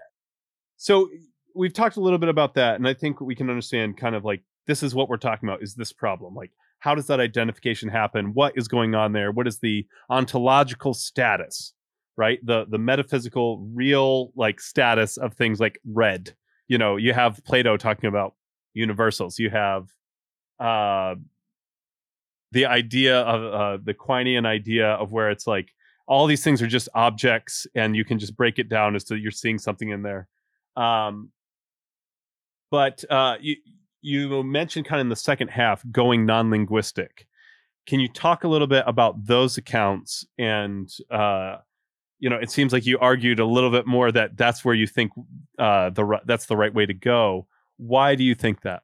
so we've talked a little bit about that, and I think we can understand kind of like this is what we're talking about is this problem like how does that identification happen? What is going on there? What is the ontological status right? The the metaphysical real like status of things like red. You know you have plato talking about universals. You have uh the idea of uh, the Quinean idea of where it's like all these things are just objects and you can just break it down as to you're seeing something in there um but uh you you mentioned kind of in the second half going non-linguistic. Can you talk a little bit about those accounts and uh you know it seems like you argued a little bit more that that's where you think uh the that's the right way to go. Why do you think that?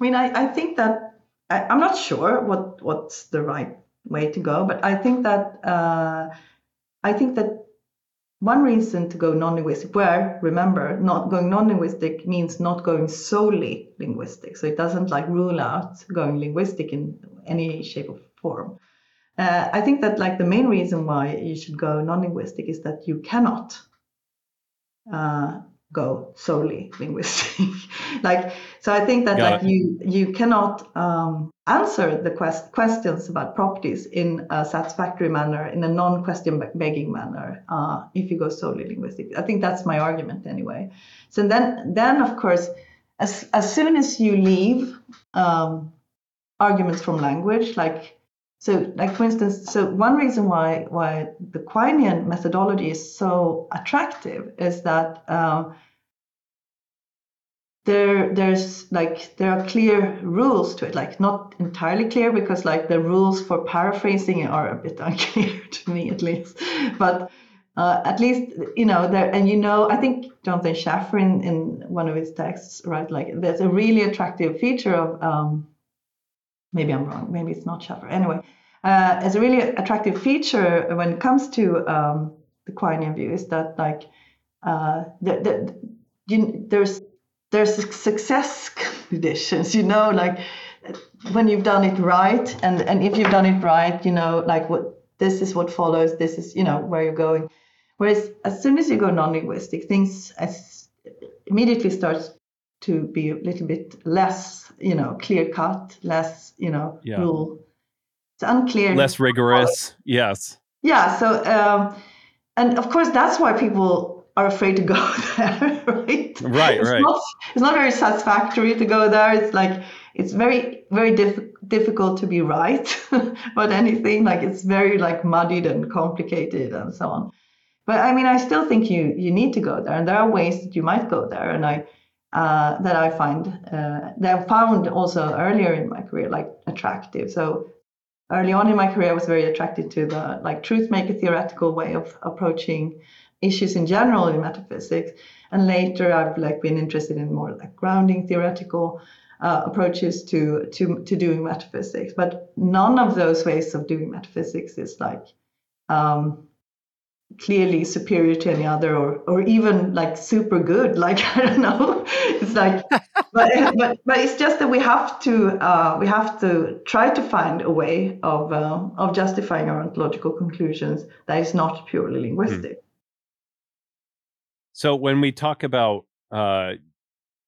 I mean, I, I think that I, I'm not sure what what's the right way to go, but I think that uh, I think that one reason to go non-linguistic, where remember, not going non-linguistic means not going solely linguistic, so it doesn't like rule out going linguistic in any shape or form. Uh, I think that like the main reason why you should go non-linguistic is that you cannot uh, go solely (laughs) linguistic. like so, I think that Got like it. you you cannot um, answer the quest- questions about properties in a satisfactory manner, in a non-question begging manner, uh, if you go solely linguistic. I think that's my argument anyway. So then then of course, as as soon as you leave um, arguments from language, like so, like for instance, so one reason why why the Quinean methodology is so attractive is that um, there there's like there are clear rules to it, like not entirely clear because like the rules for paraphrasing are a bit (laughs) unclear to me at least, but. Uh, at least you know there, and you know. I think Jonathan Schaffer in, in one of his texts, right? Like there's a really attractive feature of um, maybe I'm wrong, maybe it's not Schaffer. Anyway, uh, as a really attractive feature when it comes to um, the Quinean view is that like uh, the, the, you, there's there's success conditions, you know, like when you've done it right, and and if you've done it right, you know, like what this is what follows, this is you know where you're going. Whereas as soon as you go non-linguistic, things as immediately starts to be a little bit less, you know, clear cut, less, you know, Yeah. rule. It's unclear. less rigorous yes Yeah. So, um, and of course, that's why people are afraid to go (laughs) there, right? Right, it's right. Not, it's not very satisfactory to go there. It's like it's very, very diff- difficult to be right (laughs) about anything. Like it's very like muddied and complicated and so on. But I mean, I still think you you need to go there, and there are ways that you might go there, and I. Uh, that I find uh, that I found also earlier in my career like attractive. So early on in my career, I was very attracted to the like truth maker theoretical way of approaching issues in general in metaphysics. And later, I've like been interested in more like grounding theoretical uh, approaches to, to to doing metaphysics. But none of those ways of doing metaphysics is like um, clearly superior to any other or or even like super good (laughs) like i don't know it's like (laughs) but, but but it's just that we have to uh, we have to try to find a way of uh, of justifying our ontological conclusions that is not purely linguistic hmm. So when we talk about uh,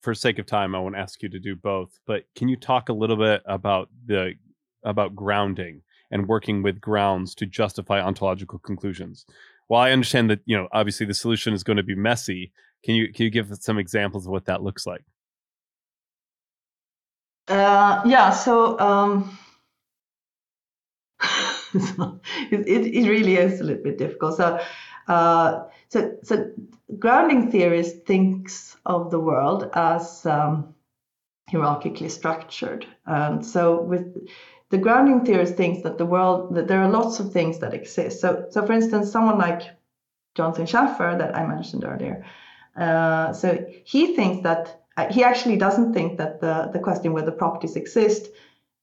for sake of time i won't ask you to do both but can you talk a little bit about the about grounding and working with grounds to justify ontological conclusions while I understand that you know obviously the solution is going to be messy, can you can you give some examples of what that looks like? Uh, yeah, so um, (laughs) it, it really is a little bit difficult. So, uh, so, so grounding theorist thinks of the world as um, hierarchically structured, and so with the grounding theorist thinks that the world that there are lots of things that exist. So, so for instance, someone like Jonathan Schaffer that I mentioned earlier. Uh, so he thinks that uh, he actually doesn't think that the, the question whether properties exist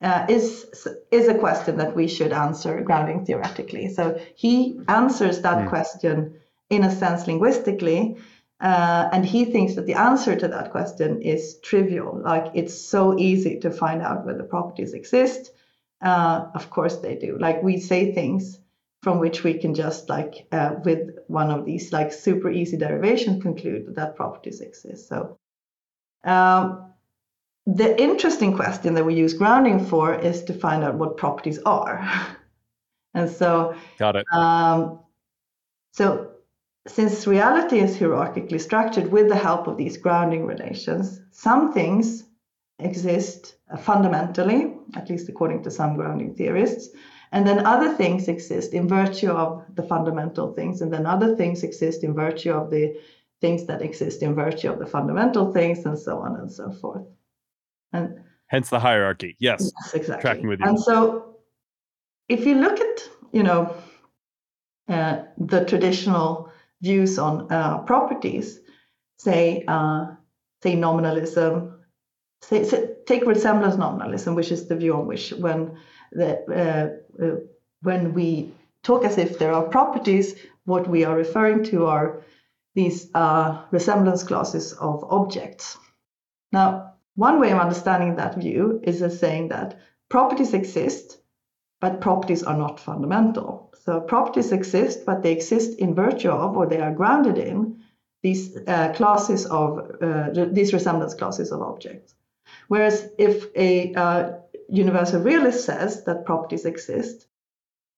uh, is is a question that we should answer grounding theoretically. So he answers that mm. question in a sense linguistically, uh, and he thinks that the answer to that question is trivial. Like it's so easy to find out whether properties exist. Uh, of course they do. Like we say things from which we can just like uh, with one of these like super easy derivations conclude that properties exist. So um, the interesting question that we use grounding for is to find out what properties are. (laughs) and so got it. Um, so since reality is hierarchically structured with the help of these grounding relations, some things exist fundamentally, at least according to some grounding theorists. And then other things exist in virtue of the fundamental things, and then other things exist in virtue of the things that exist in virtue of the fundamental things, and so on and so forth. And hence the hierarchy. Yes, yes exactly. Tracking with you. And so, if you look at you know uh, the traditional views on uh, properties, say uh, say nominalism, say, say, take resemblance nominalism, which is the view on which when the, uh, uh, when we talk as if there are properties, what we are referring to are these uh, resemblance classes of objects. Now, one way of understanding that view is as saying that properties exist, but properties are not fundamental. So properties exist, but they exist in virtue of, or they are grounded in, these uh, classes of uh, these resemblance classes of objects. Whereas if a uh, universal realist says that properties exist,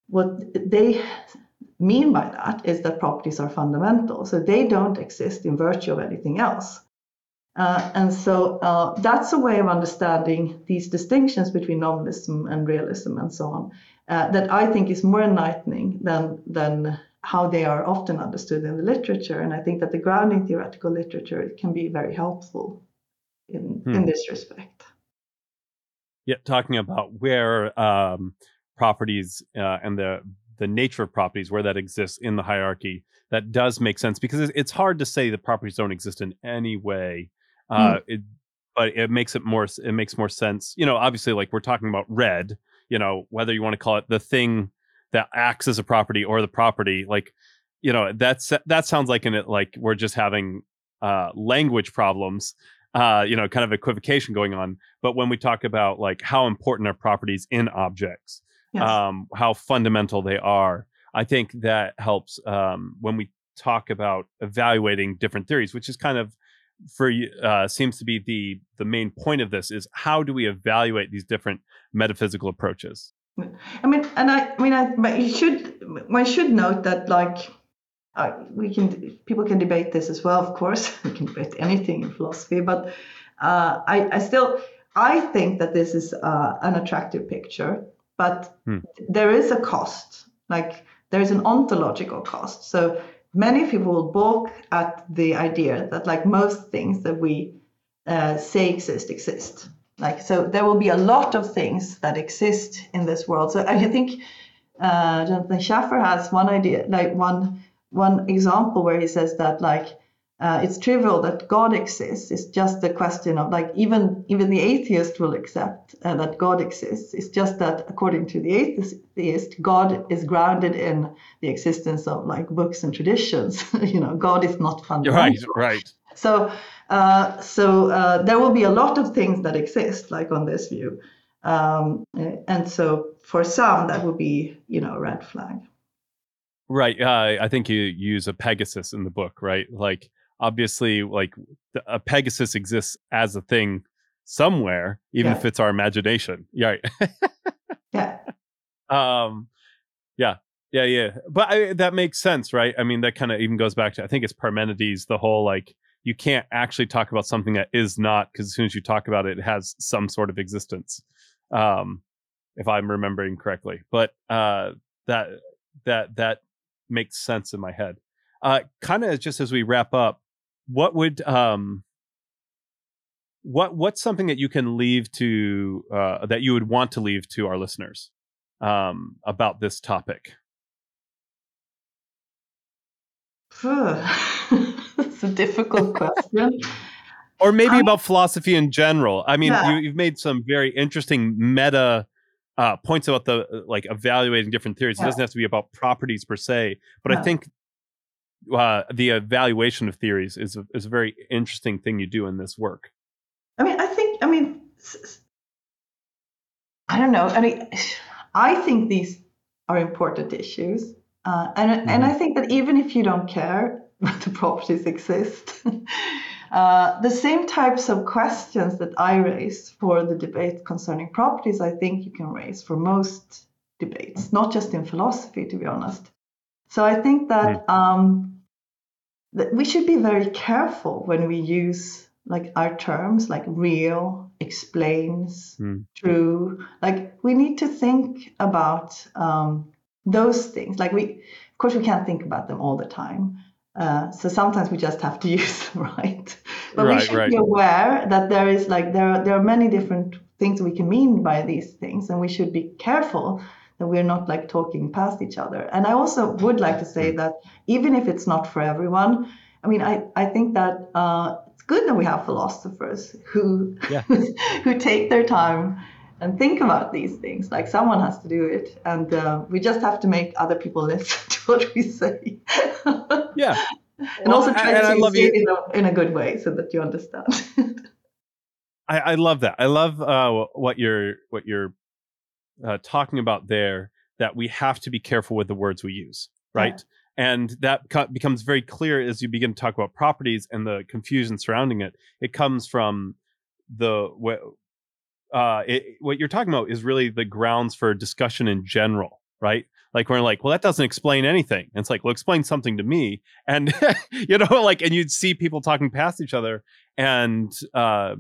what they mean by that is that properties are fundamental. So they don't exist in virtue of anything else. Uh, and so uh, that's a way of understanding these distinctions between nominalism and realism and so on uh, that I think is more enlightening than, than how they are often understood in the literature. And I think that the grounding theoretical literature can be very helpful in, hmm. in this respect yeah, talking about where um, properties uh, and the the nature of properties where that exists in the hierarchy that does make sense because it's hard to say that properties don't exist in any way uh, mm. it, but it makes it more it makes more sense you know obviously like we're talking about red you know whether you want to call it the thing that acts as a property or the property like you know that's that sounds like in it like we're just having uh, language problems uh, you know, kind of equivocation going on. But when we talk about like how important are properties in objects, yes. um, how fundamental they are, I think that helps um, when we talk about evaluating different theories, which is kind of for uh, seems to be the the main point of this is how do we evaluate these different metaphysical approaches? I mean, and I, I mean, I, but you should one should note that like uh, we can people can debate this as well of course (laughs) we can debate anything in philosophy but uh, I, I, still i think that this is uh, an attractive picture but hmm. there is a cost like there's an ontological cost so many people will balk at the idea that like most things that we uh, say exist exist. Like so there will be a lot of things that exist in this world. So i think uh, jonathan schaffer has one idea like one one example where he says that like uh, it's trivial that God exists. It's just a question of like even even the atheist will accept uh, that God exists. It's just that according to the atheist, God is grounded in the existence of like books and traditions. (laughs) you know, God is not fundamental. Right, right. So uh, so uh, there will be a lot of things that exist like on this view, um, and so for some that would be you know a red flag. Right. Uh, I think you use a Pegasus in the book, right? Like obviously like a pegasus exists as a thing somewhere even yeah. if it's our imagination. Yeah (laughs) yeah. Um yeah. Yeah yeah. But I, that makes sense right? I mean that kind of even goes back to i think it's parmenides the whole like you can't actually talk about something that is not because as soon as you talk about it it has some sort of existence um if i'm remembering correctly. But uh that that that makes sense in my head. Uh kind of just as we wrap up what would um what what's something that you can leave to uh, that you would want to leave to our listeners um, about this topic? It's (laughs) a difficult question. or maybe about philosophy in general. I mean, yeah. you, have made some very interesting meta uh, points about the uh, like evaluating different theories. Yeah. It doesn't have to be about properties per se, but I think uh, the evaluation of theories is a, is a very interesting thing you do in this work. I mean, I think, I mean, I don't know. I mean, (sighs) I think these are important issues, uh, and mm-hmm. and I think that even if you don't care (laughs) the properties exist, (laughs) uh, the same types of questions that I raise for the debate concerning properties, I think you can raise for most debates, not just in philosophy, to be honest. So I think that mm. um, we should be very careful when we use like our terms like real explains mm. true like we need to think about um, those things like we of course we can't think about them all the time uh, so sometimes we just have to (laughs) use them right but right, we should right. be aware that there is like there are, there are many different things we can mean by these things and we should be careful that we're not like talking past each other. And I also would like to say mm. that even if it's not for everyone, I mean, I, I think that uh, it's good that we have philosophers who yeah. (laughs) who take their time and think about these things. Like someone has to do it, and uh, we just have to make other people (laughs) listen to what we say. (laughs) yeah, and well, also try and to say it in a, in a good way so that you understand. I, I love that. I love uh, what you're what you're uh, talking about there that we have to be careful with the words we use, right? Yeah. And that becomes very clear as you begin to talk about properties and the confusion surrounding it. It comes from the what uh, it, what you're talking about is really the grounds for discussion in general, right? Like we're like, well, that doesn't explain anything. And it's like, well, explain something to me. And (laughs) you know, like, and you'd see people talking past each other. And uh,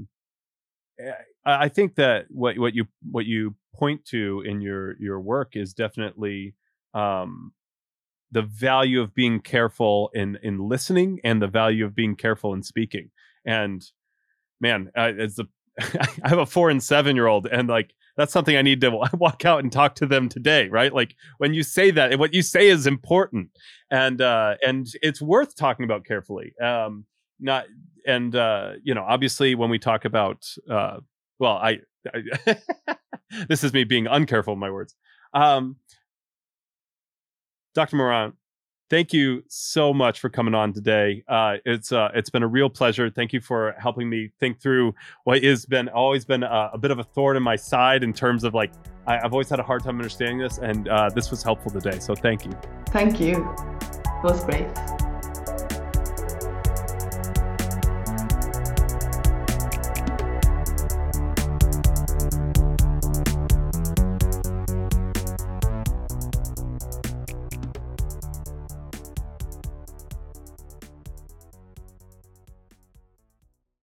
I think that what what you what you point to in your your work is definitely um, the value of being careful in in listening and the value of being careful in speaking. And man, uh, as the (laughs) I have a four and seven year old, and like that's something I need to (laughs) walk out and talk to them today, right? Like when you say that, what you say is important, and uh, and it's worth talking about carefully. Um, not and uh, you know, obviously, when we talk about uh, well, I, I (laughs) this is me being uncareful with my words. Um, Dr. Maurin, thank you so much for coming on today. Uh, it's uh, it's been a real pleasure. Thank you for helping me think through what has been always been a, a bit of a thorn in my side in terms of like I, have always had a hard time understanding this, and uh, this was helpful today. So thank you. Thank you. It was great.